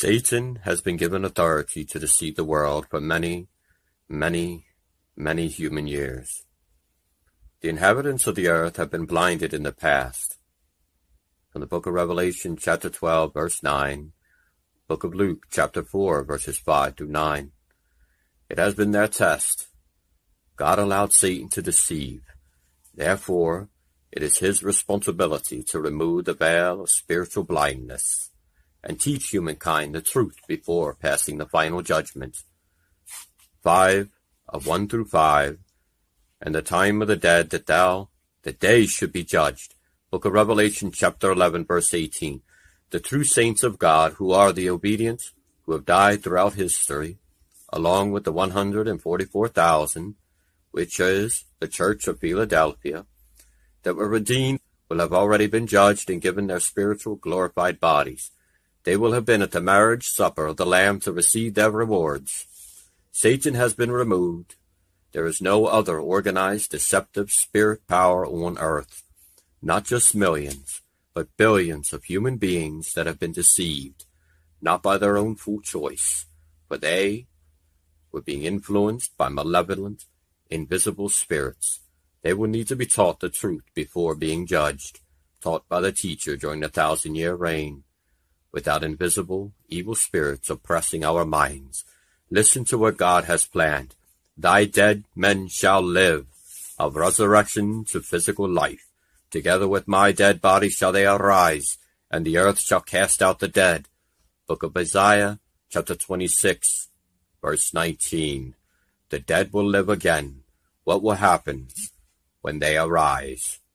Satan has been given authority to deceive the world for many, many, many human years. The inhabitants of the earth have been blinded in the past. From the book of Revelation, chapter 12, verse 9, book of Luke, chapter 4, verses 5 through 9. It has been their test. God allowed Satan to deceive. Therefore, it is his responsibility to remove the veil of spiritual blindness and teach humankind the truth before passing the final judgment. 5 of 1 through 5 And the time of the dead that thou, the day should be judged. Book of Revelation chapter 11 verse 18. The true saints of God who are the obedient, who have died throughout history, along with the 144,000, which is the Church of Philadelphia, that were redeemed will have already been judged and given their spiritual glorified bodies. They will have been at the marriage supper of the Lamb to receive their rewards. Satan has been removed. There is no other organized deceptive spirit power on earth. Not just millions, but billions of human beings that have been deceived, not by their own full choice, but they were being influenced by malevolent, invisible spirits. They will need to be taught the truth before being judged, taught by the teacher during the thousand year reign. Without invisible, evil spirits oppressing our minds, listen to what God has planned. Thy dead men shall live, of resurrection to physical life. Together with my dead body shall they arise, and the earth shall cast out the dead. Book of Isaiah, chapter 26, verse 19. The dead will live again. What will happen when they arise?